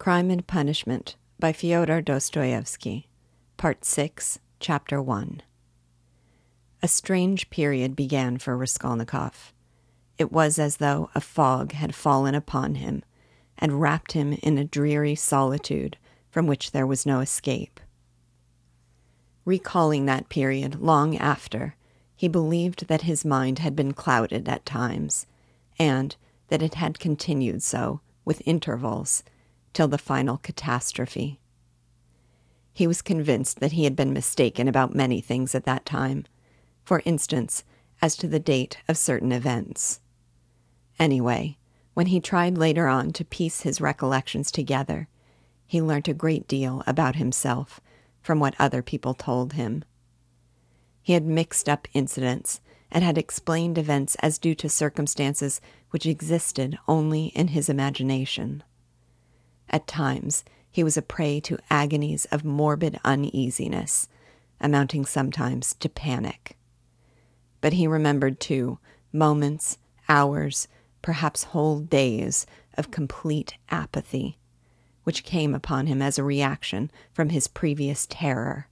Crime and Punishment by Fyodor Dostoevsky, Part 6, Chapter 1. A strange period began for Raskolnikov. It was as though a fog had fallen upon him and wrapped him in a dreary solitude from which there was no escape. Recalling that period long after, he believed that his mind had been clouded at times, and that it had continued so, with intervals till the final catastrophe. He was convinced that he had been mistaken about many things at that time, for instance, as to the date of certain events. Anyway, when he tried later on to piece his recollections together, he learnt a great deal about himself from what other people told him. He had mixed up incidents and had explained events as due to circumstances which existed only in his imagination. At times, he was a prey to agonies of morbid uneasiness, amounting sometimes to panic. But he remembered, too, moments, hours, perhaps whole days of complete apathy, which came upon him as a reaction from his previous terror,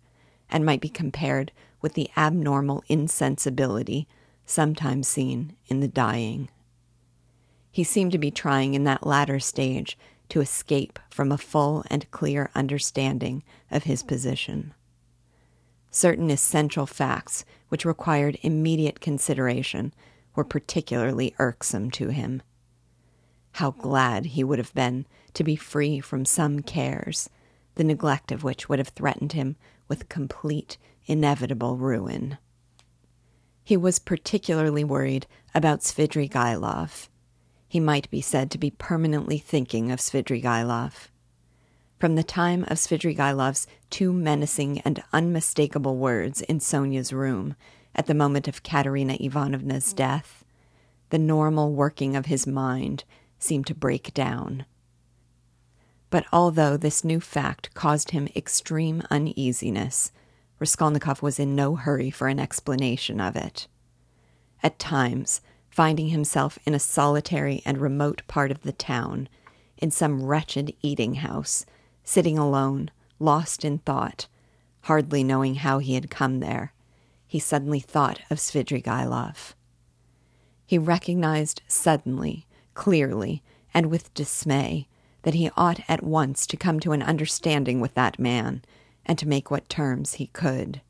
and might be compared with the abnormal insensibility sometimes seen in the dying. He seemed to be trying in that latter stage to escape from a full and clear understanding of his position. Certain essential facts which required immediate consideration were particularly irksome to him. How glad he would have been to be free from some cares, the neglect of which would have threatened him with complete, inevitable ruin. He was particularly worried about Svidrigaïlov he might be said to be permanently thinking of Svidrigaïlov. From the time of Svidrigaïlov's two menacing and unmistakable words in Sonia's room at the moment of Katerina Ivanovna's death, the normal working of his mind seemed to break down. But although this new fact caused him extreme uneasiness, Raskolnikov was in no hurry for an explanation of it. At times, finding himself in a solitary and remote part of the town, in some wretched eating house, sitting alone, lost in thought, hardly knowing how he had come there, he suddenly thought of Svidrigaïlov. He recognized suddenly, clearly, and with dismay that he ought at once to come to an understanding with that man and to make what terms he could.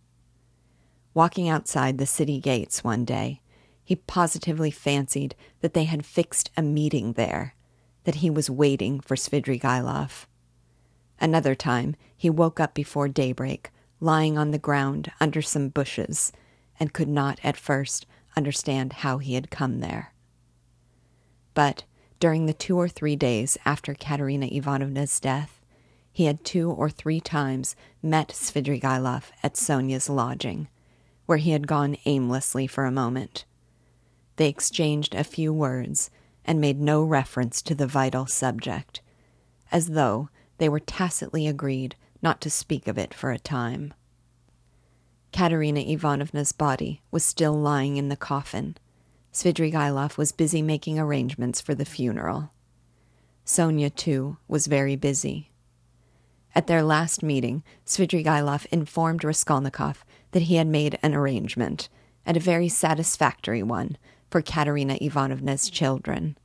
Walking outside the city gates one day, he positively fancied that they had fixed a meeting there, that he was waiting for Svidrigaïlov. Another time he woke up before daybreak, lying on the ground under some bushes, and could not at first understand how he had come there. But during the two or three days after Katerina Ivanovna's death, he had two or three times met Svidrigaïlov at Sonia's lodging, where he had gone aimlessly for a moment. They exchanged a few words and made no reference to the vital subject, as though they were tacitly agreed not to speak of it for a time. Katerina Ivanovna's body was still lying in the coffin. Svidrigaïlov was busy making arrangements for the funeral. Sonia, too, was very busy. At their last meeting, Svidrigaïlov informed Raskolnikov that he had made an arrangement, and a very satisfactory one, for Katerina Ivanovna's children.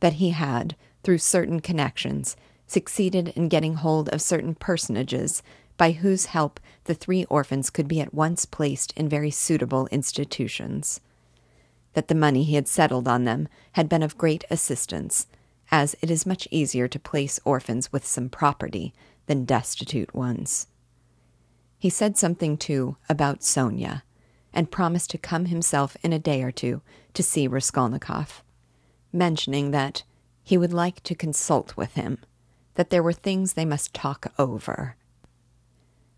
That he had, through certain connections, succeeded in getting hold of certain personages by whose help the three orphans could be at once placed in very suitable institutions. That the money he had settled on them had been of great assistance, as it is much easier to place orphans with some property than destitute ones. He said something, too, about Sonia and promised to come himself in a day or two to see Raskolnikov, mentioning that he would like to consult with him, that there were things they must talk over.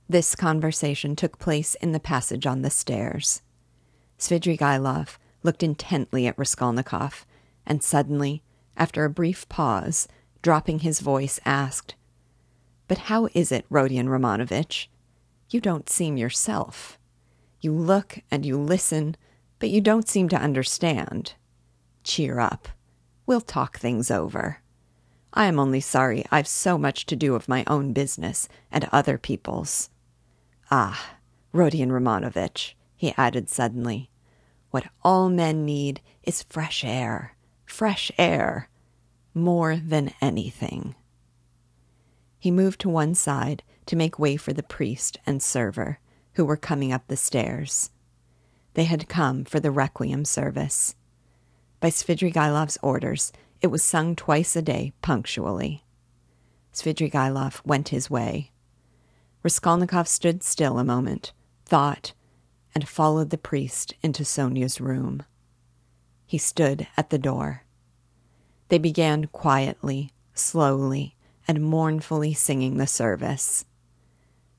This conversation took place in the passage on the stairs. Svidrigaïlov looked intently at Raskolnikov, and suddenly, after a brief pause, dropping his voice, asked, But how is it, Rodion Romanovitch? You don't seem yourself. You look and you listen, but you don't seem to understand. Cheer up. We'll talk things over. I am only sorry I've so much to do of my own business and other people's. Ah, Rodion Romanovitch, he added suddenly, what all men need is fresh air, fresh air, more than anything. He moved to one side to make way for the priest and server, who were coming up the stairs. They had come for the requiem service. By Svidrigaïlov's orders, it was sung twice a day punctually. Svidrigaïlov went his way. Raskolnikov stood still a moment, thought, and followed the priest into Sonia's room. He stood at the door. They began quietly, slowly, and mournfully singing the service.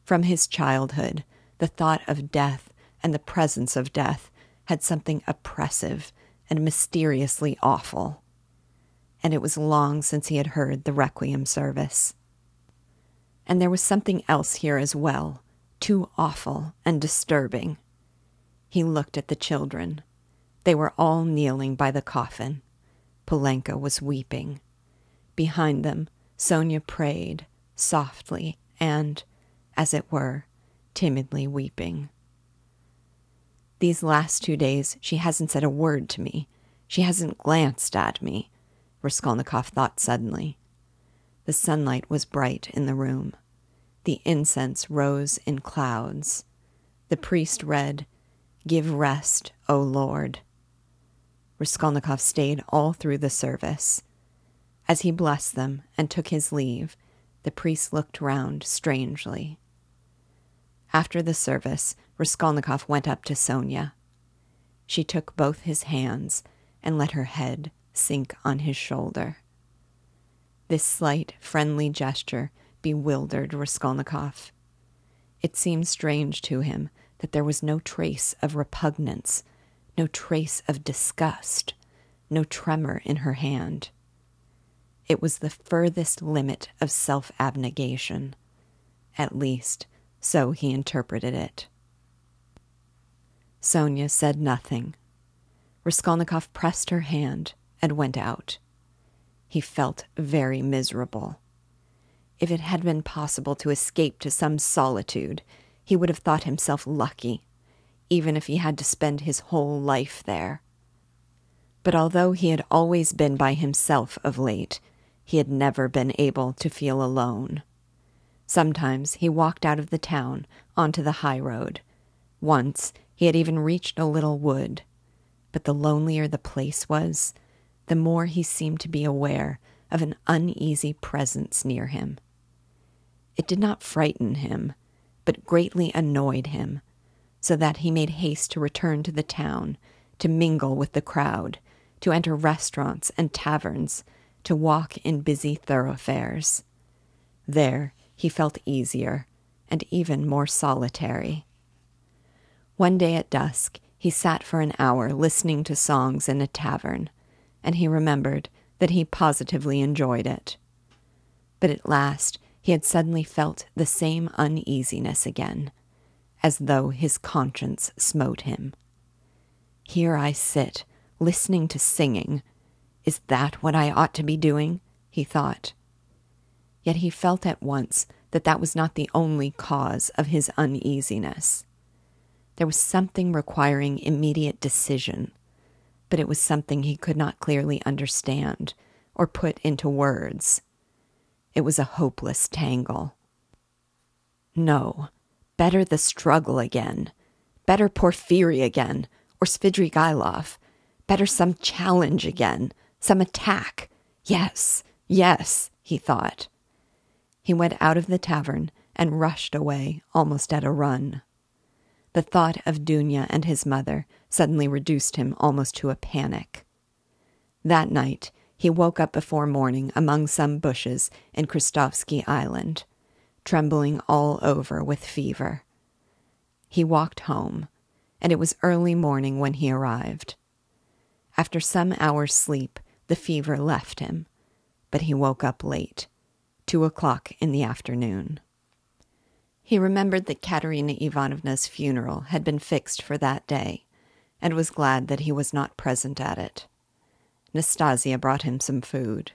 From his childhood, the thought of death and the presence of death had something oppressive and mysteriously awful. And it was long since he had heard the requiem service. And there was something else here as well, too awful and disturbing. He looked at the children. They were all kneeling by the coffin. Polenka was weeping. Behind them, Sonia prayed, softly and, as it were, timidly weeping. These last two days, she hasn't said a word to me. She hasn't glanced at me, Raskolnikov thought suddenly. The sunlight was bright in the room. The incense rose in clouds. The priest read, Give rest, O Lord. Raskolnikov stayed all through the service. As he blessed them and took his leave, the priest looked round strangely. After the service, Raskolnikov went up to Sonia. She took both his hands and let her head sink on his shoulder. This slight, friendly gesture bewildered Raskolnikov. It seemed strange to him that there was no trace of repugnance, no trace of disgust, no tremor in her hand. It was the furthest limit of self abnegation. At least, so he interpreted it. Sonia said nothing. Raskolnikov pressed her hand and went out. He felt very miserable. If it had been possible to escape to some solitude, he would have thought himself lucky, even if he had to spend his whole life there. But although he had always been by himself of late, he had never been able to feel alone. Sometimes he walked out of the town onto the high road. Once he had even reached a little wood. But the lonelier the place was, the more he seemed to be aware of an uneasy presence near him. It did not frighten him, but greatly annoyed him, so that he made haste to return to the town, to mingle with the crowd, to enter restaurants and taverns, to walk in busy thoroughfares. There he felt easier and even more solitary. One day at dusk, he sat for an hour listening to songs in a tavern, and he remembered that he positively enjoyed it. But at last he had suddenly felt the same uneasiness again, as though his conscience smote him. Here I sit, listening to singing. Is that what I ought to be doing? he thought. Yet he felt at once that that was not the only cause of his uneasiness. There was something requiring immediate decision, but it was something he could not clearly understand or put into words. It was a hopeless tangle. No, better the struggle again. Better Porfiry again, or Svidrigaïlov. Better some challenge again, some attack. Yes, yes, he thought. He went out of the tavern and rushed away almost at a run. The thought of Dounia and his mother suddenly reduced him almost to a panic. That night, he woke up before morning among some bushes in Krestovsky Island, trembling all over with fever. He walked home, and it was early morning when he arrived. After some hours' sleep, the fever left him, but he woke up late two o'clock in the afternoon. He remembered that Katerina Ivanovna's funeral had been fixed for that day, and was glad that he was not present at it. Nastasia brought him some food.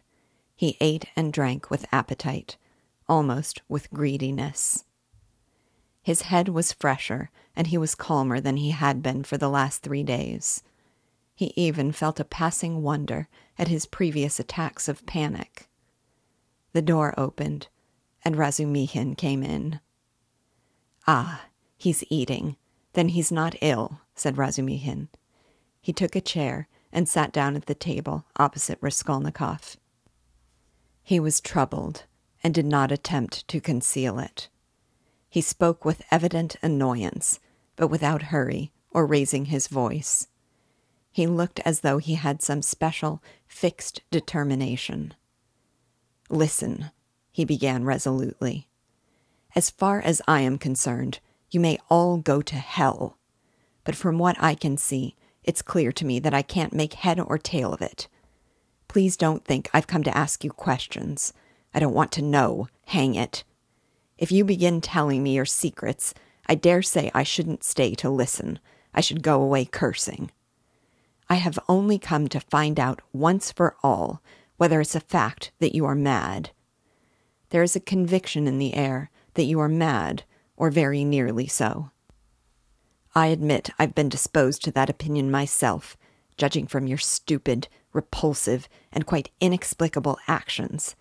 He ate and drank with appetite, almost with greediness. His head was fresher, and he was calmer than he had been for the last three days. He even felt a passing wonder at his previous attacks of panic. The door opened, and Razumihin came in. Ah, he's eating. Then he's not ill, said Razumihin. He took a chair and sat down at the table opposite Raskolnikov. He was troubled and did not attempt to conceal it. He spoke with evident annoyance, but without hurry or raising his voice. He looked as though he had some special, fixed determination. Listen, he began resolutely. As far as I am concerned, you may all go to hell. But from what I can see, it's clear to me that I can't make head or tail of it. Please don't think I've come to ask you questions. I don't want to know, hang it. If you begin telling me your secrets, I dare say I shouldn't stay to listen. I should go away cursing. I have only come to find out once for all whether it's a fact that you are mad. There is a conviction in the air that you are mad, or very nearly so. I admit I've been disposed to that opinion myself, judging from your stupid, repulsive, and quite inexplicable actions,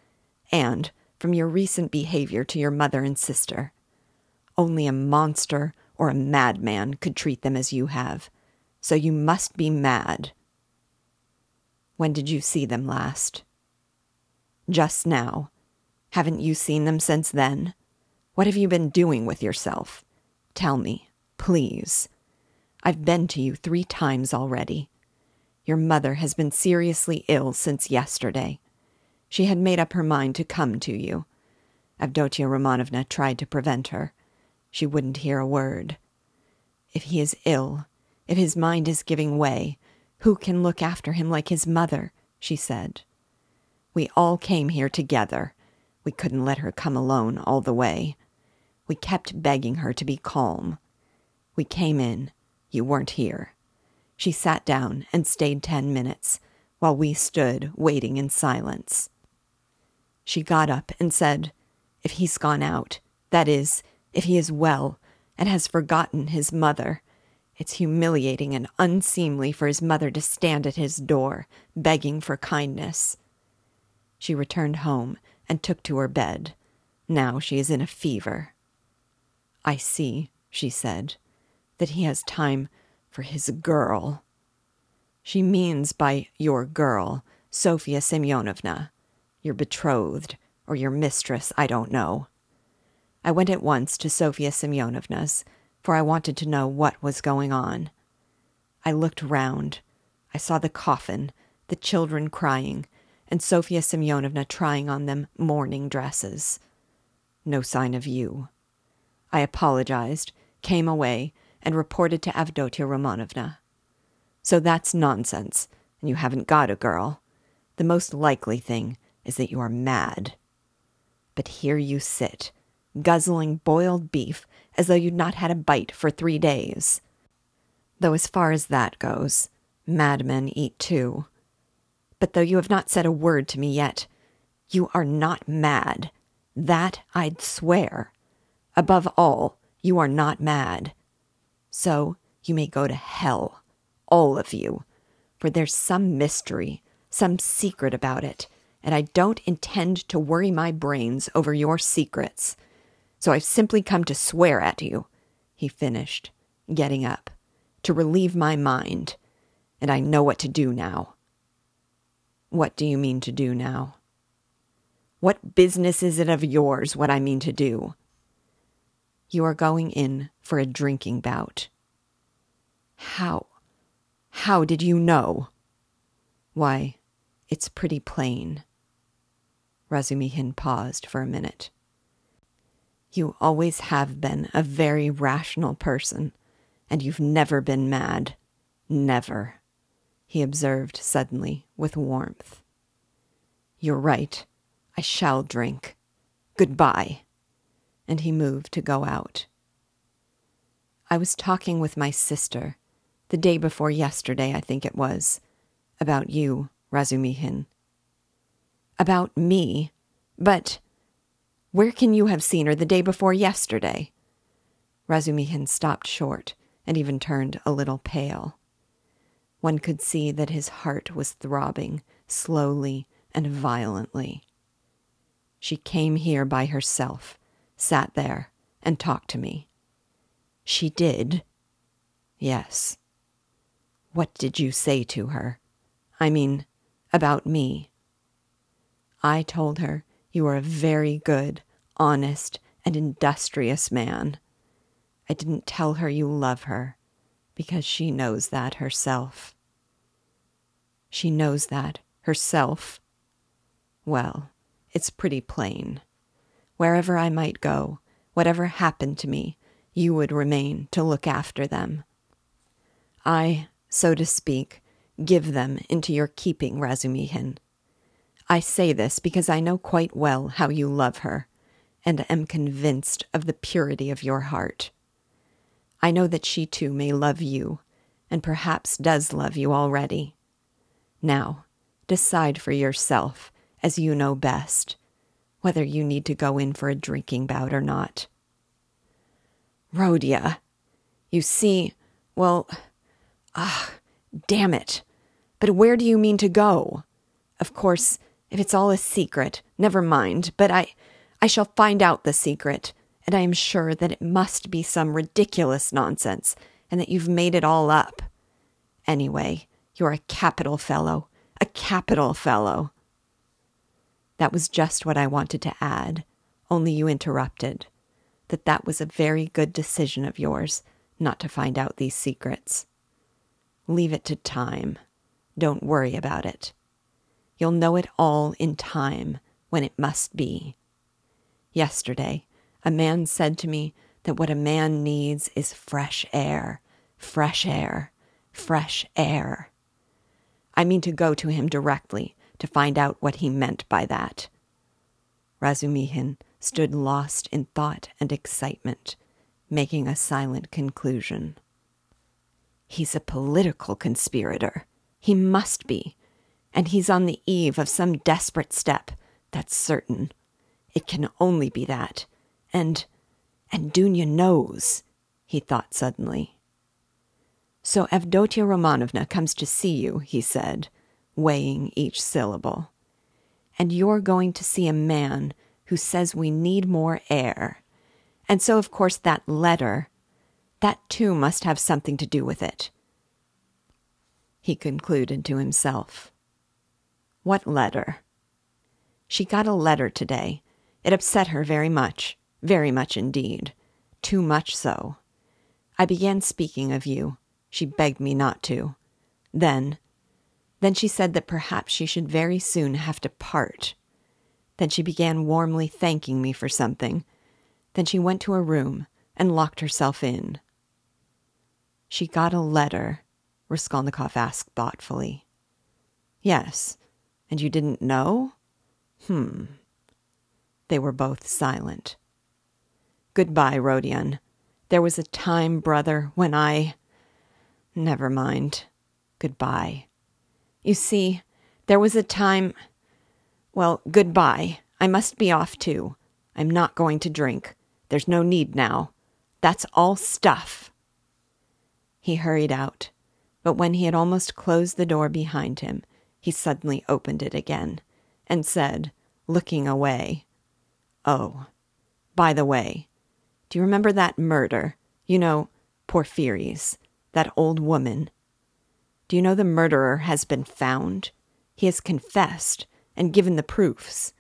and from your recent behavior to your mother and sister. Only a monster or a madman could treat them as you have so you must be mad. When did you see them last? Just now. Haven't you seen them since then? What have you been doing with yourself? Tell me, please. I've been to you three times already. Your mother has been seriously ill since yesterday. She had made up her mind to come to you. Avdotya Romanovna tried to prevent her. She wouldn't hear a word. If he is ill, if his mind is giving way, who can look after him like his mother? she said. We all came here together. We couldn't let her come alone all the way. We kept begging her to be calm. We came in. You weren't here. She sat down and stayed ten minutes, while we stood waiting in silence. She got up and said, If he's gone out, that is, if he is well, and has forgotten his mother, it's humiliating and unseemly for his mother to stand at his door, begging for kindness. She returned home and took to her bed. Now she is in a fever. I see, she said, that he has time for his girl. She means by your girl Sofya Semyonovna, your betrothed, or your mistress, I don't know. I went at once to Sofya Semyonovna's for I wanted to know what was going on. I looked round. I saw the coffin, the children crying, and Sofya Semyonovna trying on them mourning dresses. No sign of you. I apologized, came away, and reported to Avdotya Romanovna. So that's nonsense, and you haven't got a girl. The most likely thing is that you are mad. But here you sit, guzzling boiled beef as though you'd not had a bite for three days. Though, as far as that goes, madmen eat too. But though you have not said a word to me yet, you are not mad. That I'd swear. Above all, you are not mad. So you may go to hell, all of you, for there's some mystery, some secret about it, and I don't intend to worry my brains over your secrets so I've simply come to swear at you, he finished, getting up, to relieve my mind, and I know what to do now. What do you mean to do now? What business is it of yours what I mean to do? You are going in for a drinking bout. How? How did you know? Why, it's pretty plain. Razumihin paused for a minute. You always have been a very rational person, and you've never been mad. Never, he observed suddenly with warmth. You're right. I shall drink. Goodbye. And he moved to go out. I was talking with my sister, the day before yesterday, I think it was, about you, Razumihin. About me? But where can you have seen her the day before yesterday? Razumihin stopped short and even turned a little pale. One could see that his heart was throbbing slowly and violently. She came here by herself, sat there, and talked to me. She did? Yes. What did you say to her? I mean, about me. I told her you are a very good, honest, and industrious man. I didn't tell her you love her, because she knows that herself. She knows that herself. Well, it's pretty plain. Wherever I might go, whatever happened to me, you would remain to look after them. I, so to speak, give them into your keeping, Razumihin. I say this because I know quite well how you love her, and am convinced of the purity of your heart. I know that she too may love you, and perhaps does love you already. Now, decide for yourself, as you know best, whether you need to go in for a drinking bout or not. Rodya, you see, well, ah, damn it. But where do you mean to go? Of course, if it's all a secret, never mind, but I I shall find out the secret, and I am sure that it must be some ridiculous nonsense, and that you've made it all up. Anyway, you're a capital fellow, a capital fellow. That was just what I wanted to add, only you interrupted. That that was a very good decision of yours not to find out these secrets. Leave it to time. Don't worry about it. You'll know it all in time when it must be. Yesterday, a man said to me that what a man needs is fresh air, fresh air, fresh air. I mean to go to him directly to find out what he meant by that. Razumihin stood lost in thought and excitement, making a silent conclusion. He's a political conspirator. He must be. And he's on the eve of some desperate step, that's certain. It can only be that. And. and Dounia knows, he thought suddenly. So Avdotya Romanovna comes to see you, he said, weighing each syllable. And you're going to see a man who says we need more air. And so, of course, that letter, that too must have something to do with it. He concluded to himself. What letter? She got a letter today. It upset her very much, very much indeed. Too much so. I began speaking of you she begged me not to. Then, then she said that perhaps she should very soon have to part. Then she began warmly thanking me for something. Then she went to her room and locked herself in. She got a letter, Raskolnikov asked thoughtfully. Yes, and you didn't know? Hmm. They were both silent. Goodbye, Rodion. There was a time, brother, when I. Never mind. Goodbye. You see, there was a time. Well, goodbye. I must be off too. I'm not going to drink. There's no need now. That's all stuff. He hurried out, but when he had almost closed the door behind him, he suddenly opened it again and said, looking away, Oh, by the way, do you remember that murder? You know, Porfiry's that old woman. Do you know the murderer has been found? He has confessed and given the proofs.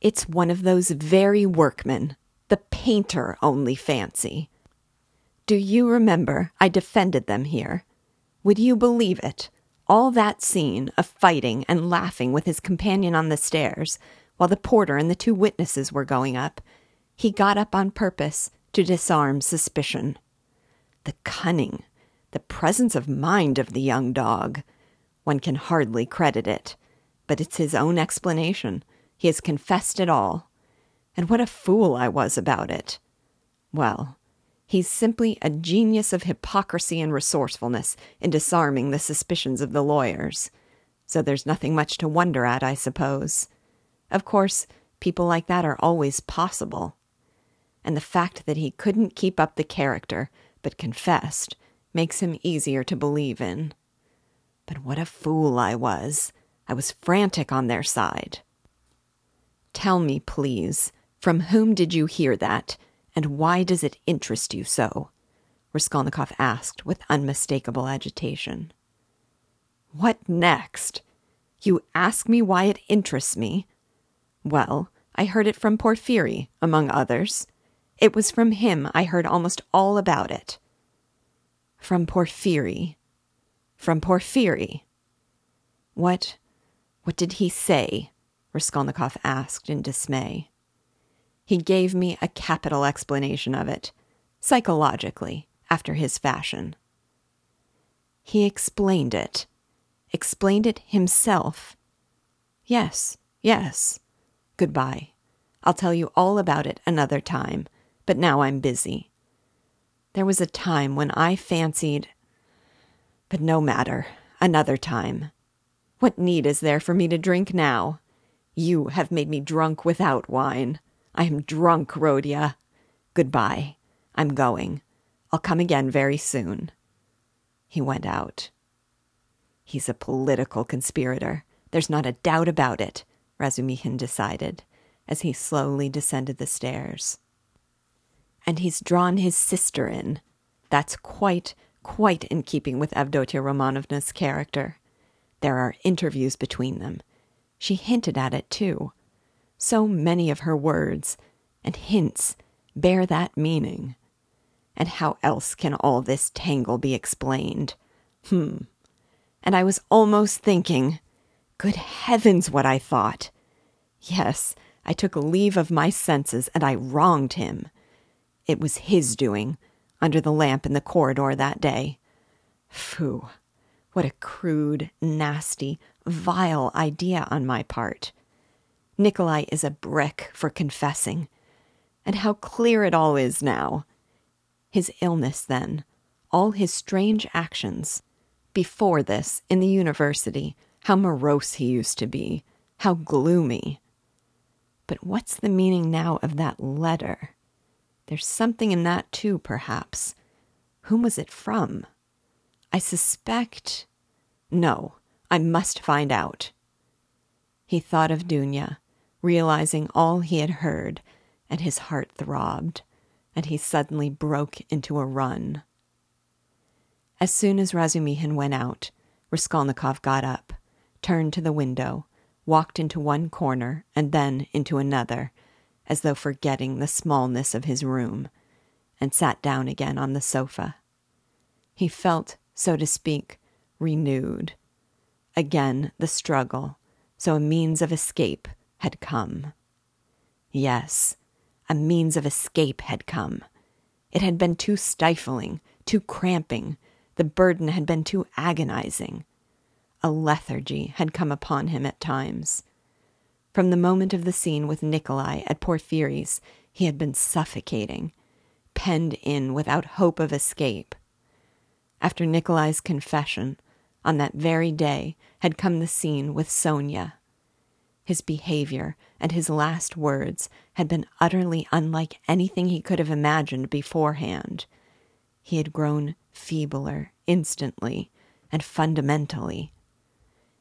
It's one of those very workmen, the painter only fancy. Do you remember I defended them here? Would you believe it? All that scene of fighting and laughing with his companion on the stairs, while the porter and the two witnesses were going up, he got up on purpose to disarm suspicion. The cunning, the presence of mind of the young dog. One can hardly credit it. But it's his own explanation. He has confessed it all. And what a fool I was about it. Well, he's simply a genius of hypocrisy and resourcefulness in disarming the suspicions of the lawyers. So there's nothing much to wonder at, I suppose. Of course, people like that are always possible. And the fact that he couldn't keep up the character, but confessed, makes him easier to believe in. But what a fool I was. I was frantic on their side. Tell me, please, from whom did you hear that, and why does it interest you so? Raskolnikov asked with unmistakable agitation. What next? You ask me why it interests me? Well, I heard it from Porfiry, among others. It was from him I heard almost all about it. From Porfiry. From Porfiry. What what did he say? Raskolnikov asked in dismay. He gave me a capital explanation of it, psychologically, after his fashion. He explained it. Explained it himself. Yes, yes. Goodbye. I'll tell you all about it another time, but now I'm busy. There was a time when I fancied. But no matter, another time. What need is there for me to drink now? You have made me drunk without wine. I am drunk, Rodya. Goodbye. I'm going. I'll come again very soon. He went out. He's a political conspirator. There's not a doubt about it, Razumihin decided as he slowly descended the stairs. And he's drawn his sister in. That's quite, quite in keeping with Avdotya Romanovna's character. There are interviews between them. She hinted at it, too. So many of her words and hints bear that meaning. And how else can all this tangle be explained? Hmm. And I was almost thinking, good heavens, what I thought. Yes, I took leave of my senses and I wronged him. It was his doing, under the lamp in the corridor that day. Phoo! What a crude, nasty, vile idea on my part. Nikolai is a brick for confessing. And how clear it all is now. His illness, then, all his strange actions. Before this, in the university, how morose he used to be, how gloomy. But what's the meaning now of that letter? There's something in that, too, perhaps. Whom was it from? I suspect. No, I must find out. He thought of Dounia, realizing all he had heard, and his heart throbbed, and he suddenly broke into a run. As soon as Razumihin went out, Raskolnikov got up, turned to the window, walked into one corner and then into another, as though forgetting the smallness of his room, and sat down again on the sofa. He felt, so to speak, renewed. Again the struggle, so a means of escape had come. Yes, a means of escape had come. It had been too stifling, too cramping, the burden had been too agonizing. A lethargy had come upon him at times. From the moment of the scene with Nikolai at Porfiry's, he had been suffocating, penned in without hope of escape. After Nikolai's confession, on that very day had come the scene with Sonia. His behavior and his last words had been utterly unlike anything he could have imagined beforehand. He had grown feebler instantly and fundamentally.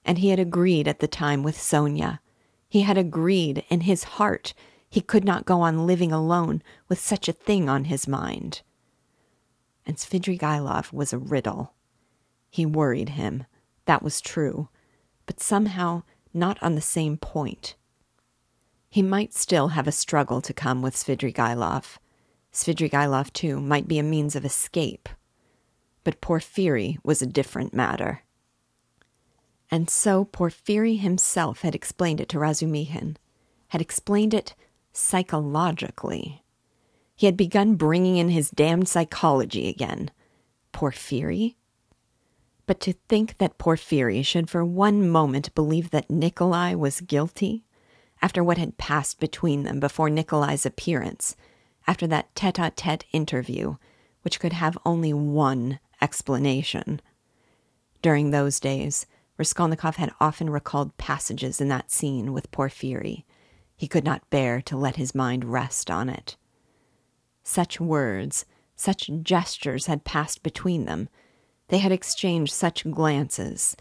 And he had agreed at the time with Sonia. He had agreed in his heart he could not go on living alone with such a thing on his mind. And Svidrigailov was a riddle. He worried him, that was true, but somehow not on the same point. He might still have a struggle to come with Svidrigailov. Svidrigailov, too, might be a means of escape. But Porfiry was a different matter. And so Porfiry himself had explained it to Razumihin, had explained it psychologically. He had begun bringing in his damned psychology again. Porfiry? But to think that Porfiry should for one moment believe that Nikolai was guilty, after what had passed between them before Nikolai's appearance, after that tete a tete interview, which could have only one explanation. During those days, Raskolnikov had often recalled passages in that scene with Porfiry, He could not bear to let his mind rest on it. Such words, such gestures had passed between them. They had exchanged such glances.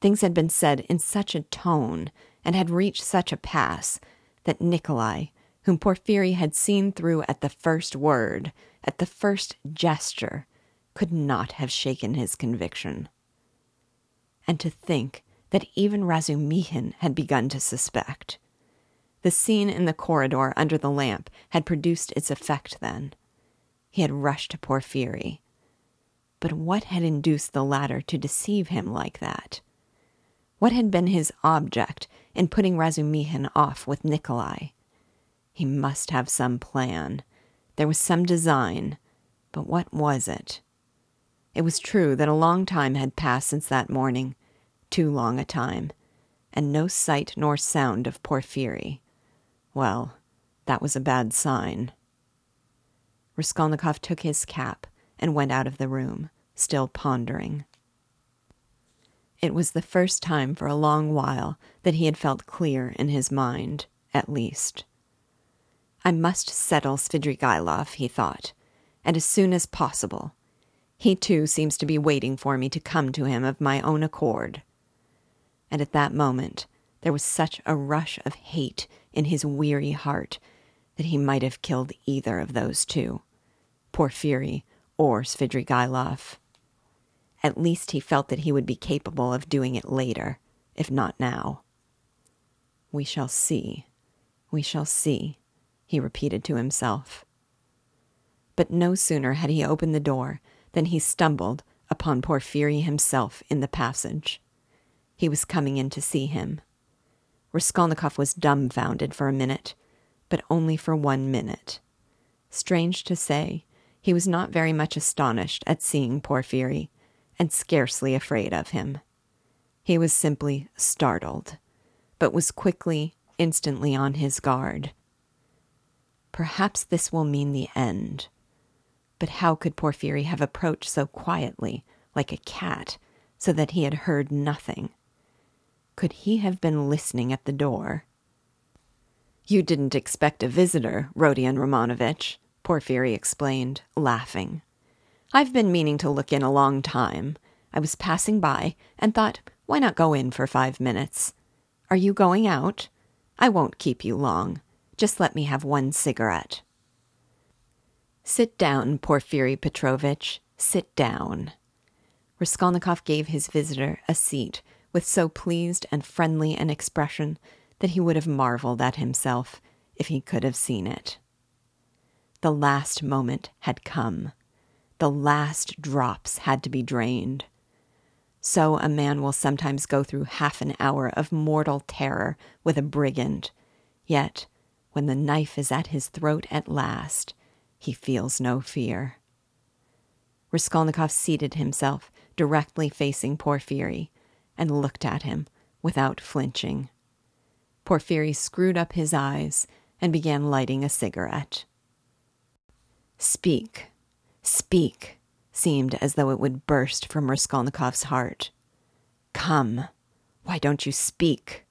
Things had been said in such a tone and had reached such a pass that Nikolai, whom Porfiry had seen through at the first word, at the first gesture, could not have shaken his conviction. And to think that even Razumihin had begun to suspect. The scene in the corridor under the lamp had produced its effect then. He had rushed to Porfiry. But what had induced the latter to deceive him like that? What had been his object in putting Razumihin off with Nikolai? He must have some plan. There was some design, but what was it? It was true that a long time had passed since that morning, too long a time, and no sight nor sound of Porfiry. Well, that was a bad sign. Raskolnikov took his cap and went out of the room, still pondering. It was the first time for a long while that he had felt clear in his mind, at least. I must settle Svidrigaïlov, he thought, and as soon as possible. He too seems to be waiting for me to come to him of my own accord. And at that moment there was such a rush of hate in his weary heart that he might have killed either of those two, Porfiry or Svidrigaïlov. At least he felt that he would be capable of doing it later, if not now. We shall see. We shall see, he repeated to himself. But no sooner had he opened the door than he stumbled upon Porfiry himself in the passage. He was coming in to see him. Raskolnikov was dumbfounded for a minute, but only for one minute. Strange to say, he was not very much astonished at seeing Porfiry, and scarcely afraid of him. He was simply startled, but was quickly, instantly on his guard. Perhaps this will mean the end. But how could Porfiry have approached so quietly, like a cat, so that he had heard nothing? Could he have been listening at the door? You didn't expect a visitor, Rodion Romanovitch, Porfiry explained, laughing. I've been meaning to look in a long time. I was passing by and thought, why not go in for five minutes? Are you going out? I won't keep you long. Just let me have one cigarette. Sit down, Porfiry Petrovitch, sit down. Raskolnikov gave his visitor a seat with so pleased and friendly an expression that he would have marveled at himself if he could have seen it. The last moment had come. The last drops had to be drained. So a man will sometimes go through half an hour of mortal terror with a brigand, yet, when the knife is at his throat at last, he feels no fear. Raskolnikov seated himself directly facing Porfiry and looked at him without flinching. Porfiry screwed up his eyes and began lighting a cigarette. Speak, speak, seemed as though it would burst from Raskolnikov's heart. Come, why don't you speak?